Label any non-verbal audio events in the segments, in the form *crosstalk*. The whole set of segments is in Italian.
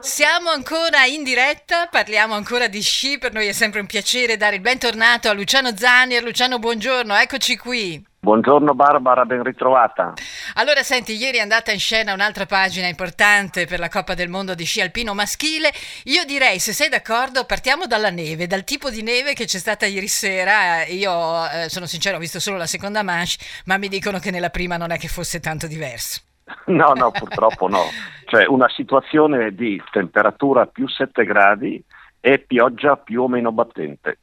Siamo ancora in diretta, parliamo ancora di sci, per noi è sempre un piacere dare il bentornato a Luciano Zanni. Luciano, buongiorno, eccoci qui. Buongiorno Barbara, ben ritrovata. Allora, senti, ieri è andata in scena un'altra pagina importante per la Coppa del Mondo di sci alpino maschile. Io direi, se sei d'accordo, partiamo dalla neve, dal tipo di neve che c'è stata ieri sera. Io eh, sono sincero, ho visto solo la seconda manche, ma mi dicono che nella prima non è che fosse tanto diverso. No, no, purtroppo no. *laughs* Cioè una situazione di temperatura più 7 gradi e pioggia più o meno battente.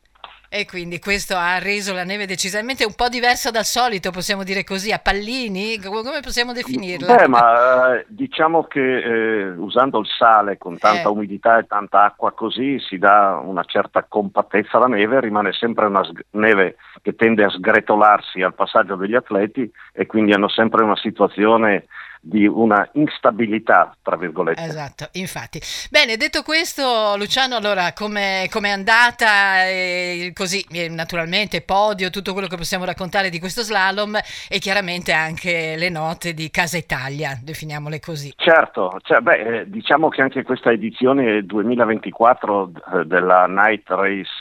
E quindi questo ha reso la neve decisamente un po' diversa dal solito, possiamo dire così, a pallini? Come possiamo definirla? Beh, ma eh, diciamo che eh, usando il sale con tanta eh. umidità e tanta acqua così si dà una certa compattezza alla neve, rimane sempre una neve che tende a sgretolarsi al passaggio degli atleti e quindi hanno sempre una situazione di una instabilità, tra virgolette. Esatto, infatti. Bene, detto questo, Luciano, allora come è andata? E così, naturalmente, podio, tutto quello che possiamo raccontare di questo slalom e chiaramente anche le note di Casa Italia, definiamole così. Certo, cioè, beh, eh, diciamo che anche questa edizione 2024 eh, della Night Race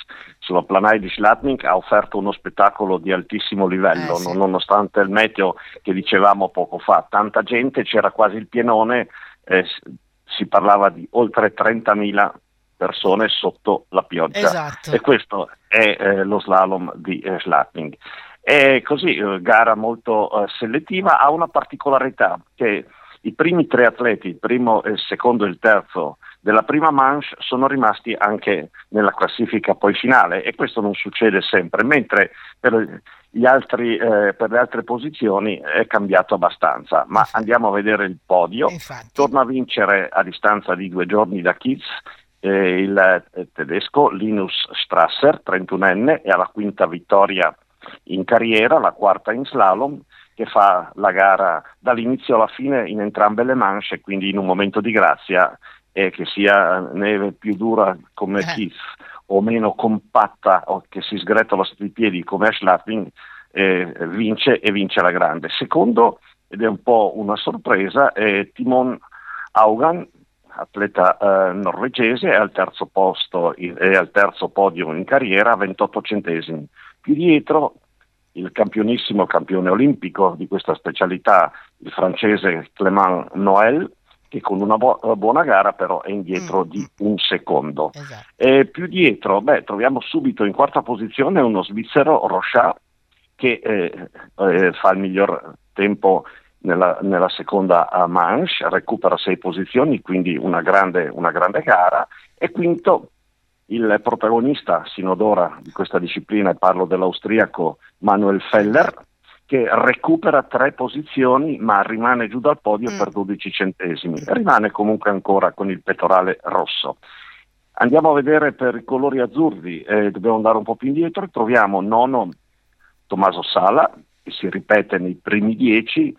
sulla Planai di Schlatnik ha offerto uno spettacolo di altissimo livello, eh, sì. nonostante il meteo che dicevamo poco fa. Tanta gente, c'era quasi il pienone, eh, si parlava di oltre 30.000 persone sotto la pioggia. Esatto. E questo è eh, lo slalom di eh, Schlatnik. È così, eh, gara molto eh, selettiva, ha una particolarità che i primi tre atleti, il primo, il secondo e il terzo della prima manche sono rimasti anche nella classifica poi finale e questo non succede sempre, mentre per, altri, eh, per le altre posizioni è cambiato abbastanza. Ma andiamo a vedere il podio. Infatti. Torna a vincere a distanza di due giorni da Kids eh, il eh, tedesco Linus Strasser, 31enne, e alla quinta vittoria in carriera, la quarta in slalom che fa la gara dall'inizio alla fine in entrambe le manche, quindi in un momento di grazia e che sia neve più dura come eh. Keith o meno compatta o che si sgretola sotto i piedi come Ash Lapping, eh, vince e vince la grande. Secondo, ed è un po' una sorpresa, è Timon Haugan, atleta eh, norvegese, è al terzo posto, è al terzo podio in carriera a 28 centesimi. Più dietro il campionissimo campione olimpico di questa specialità, il francese Clément Noël, che con una bu- buona gara però è indietro mm. di mm. un secondo. Esatto. E più dietro beh, troviamo subito in quarta posizione uno svizzero, Rochat, che eh, eh, fa il miglior tempo nella, nella, seconda manche, recupera sei posizioni, quindi una grande, una grande gara. E quinto il protagonista sinodora di questa disciplina, e parlo dell'austriaco Manuel Feller, che recupera tre posizioni ma rimane giù dal podio mm. per 12 centesimi, rimane comunque ancora con il pettorale rosso. Andiamo a vedere per i colori azzurri, eh, dobbiamo andare un po' più indietro, troviamo nono Tommaso Sala, che si ripete nei primi dieci,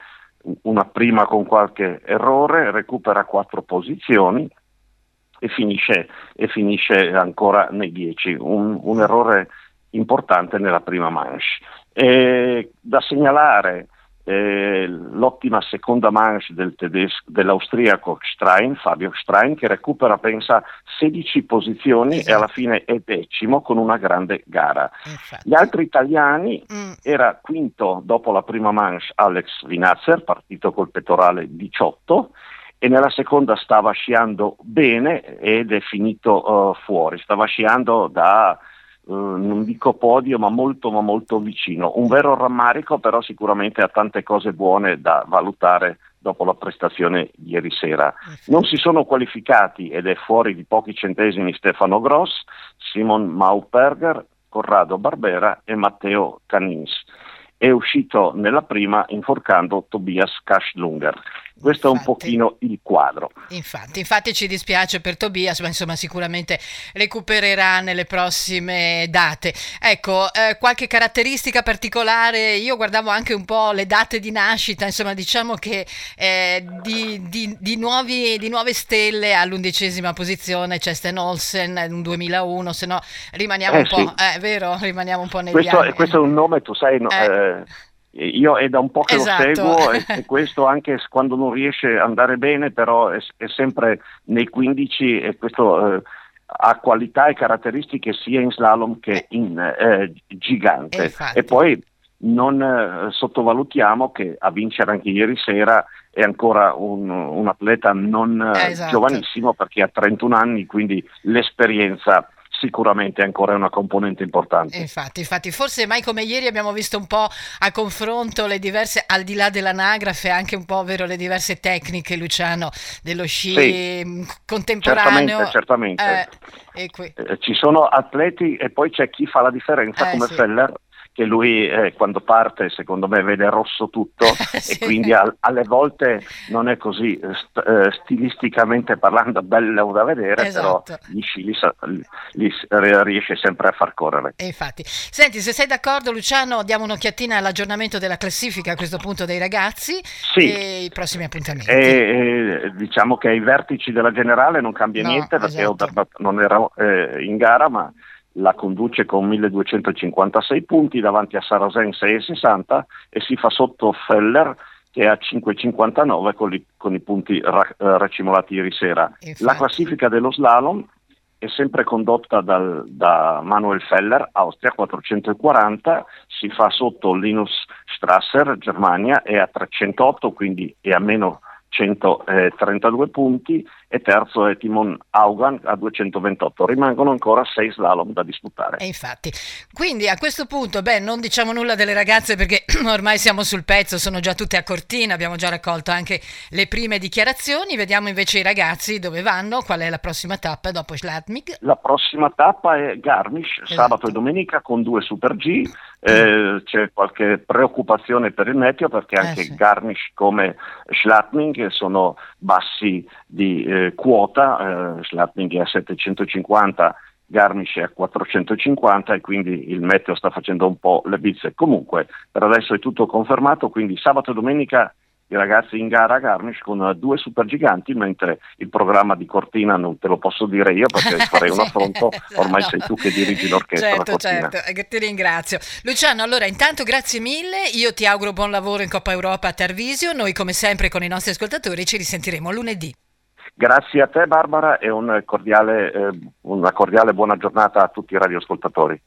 una prima con qualche errore, recupera quattro posizioni, e finisce, e finisce ancora nei 10, un, un, errore importante nella prima manche. E da segnalare eh, l'ottima seconda manche del tedesco, dell'austriaco Strein, Fabio Strein, che recupera, pensa, 16 posizioni esatto. e alla fine è decimo con una grande gara. Infatti. Gli altri italiani mm. era quinto dopo la prima manche Alex Vinazzer, partito col pettorale 18, e nella seconda stava sciando bene ed è finito uh, fuori, stava sciando da non dico podio ma molto ma molto vicino, un vero rammarico però sicuramente ha tante cose buone da valutare dopo la prestazione ieri sera. Non si sono qualificati ed è fuori di pochi centesimi Stefano Gross, Simon Mauperger, Corrado Barbera e Matteo Canins. È uscito nella prima inforcando Tobias Kashlunger. Questo infatti, è un pochino il quadro. Infatti, infatti ci dispiace per Tobias, ma insomma sicuramente recupererà nelle prossime date. Ecco, eh, qualche caratteristica particolare, io guardavo anche un po' le date di nascita, insomma diciamo che eh, di, di, di, nuovi, di, nuove stelle all'undicesima posizione c'è Sten Olsen nel 2001, se no rimaniamo eh, un po', sì. eh, vero? Rimaniamo un po' negli questo, anni. Questo è un nome, tu sai... No, eh. eh, io è da un po' che Esatto. lo seguo e, *laughs* e questo anche quando non riesce ad andare bene, però è, è sempre nei 15 e questo eh, ha qualità e caratteristiche sia in slalom che in eh, gigante. E infatti. E poi non eh, sottovalutiamo che a vincere anche ieri sera è ancora un, un atleta non eh, Eh, esatto. giovanissimo perché ha 31 anni, quindi l'esperienza sicuramente è ancora una componente importante. Infatti, infatti, forse mai come ieri abbiamo visto un po' a confronto le diverse, al di là dell'anagrafe, anche un po' vero, le diverse tecniche, Luciano, dello sci Sì. mh, contemporaneo. Certamente, certamente. Eh, qui. Eh, ci sono atleti e poi c'è chi fa la differenza Eh, come sì. Feller che lui eh, quando parte secondo me vede rosso tutto *laughs* Sì. e quindi al- alle volte non è così eh, st- eh, stilisticamente parlando bello da vedere Esatto. però gli sci li, li riesce sempre a far correre E infatti, senti, se sei d'accordo, Luciano, diamo un'occhiatina all'aggiornamento della classifica a questo punto dei ragazzi Sì. e i prossimi appuntamenti. E, eh, diciamo che ai vertici della generale non cambia No, niente perché esatto. Non era eh, in gara ma la conduce con 1256 punti davanti a Sarasen 6,60 e si fa sotto Feller che è a 5,59 con, i- con i punti ra- eh, racimolati ieri sera. Infatti. La classifica dello slalom è sempre condotta dal- da Manuel Feller, Austria 440, si fa sotto Linus Strasser, Germania, è a 308, quindi è a meno 132 punti e terzo è Timon Haugan a 228. Rimangono ancora 6 slalom da disputare. E infatti, quindi a questo punto, beh, non diciamo nulla delle ragazze perché *clears throat* ormai siamo sul pezzo, sono già tutte a Cortina, abbiamo già raccolto anche le prime dichiarazioni, vediamo invece i ragazzi dove vanno, qual è la prossima tappa dopo Schladmig. La prossima tappa è Garmisch, Esatto. sabato e domenica con due Super G. Eh, c'è qualche preoccupazione per il meteo perché Eh, anche sì. Garmisch come Schlatming sono bassi di eh, quota, eh, Schlatming è a 750, Garmisch è a 450 e quindi il meteo sta facendo un po' le bizze. Comunque per adesso è tutto confermato, quindi sabato e domenica i ragazzi in gara a Garmisch con eh, due supergiganti, mentre il programma di Cortina non te lo posso dire io perché *laughs* farei un affronto, *laughs* ormai esatto. sei tu che dirigi l'orchestra. Certo, certo, eh, ti ringrazio. Luciano, allora intanto grazie mille, io ti auguro buon lavoro in Coppa Europa a Tarvisio, noi come sempre con i nostri ascoltatori ci risentiremo lunedì. Grazie a te Barbara e un cordiale, eh, una cordiale buona giornata a tutti i radioascoltatori.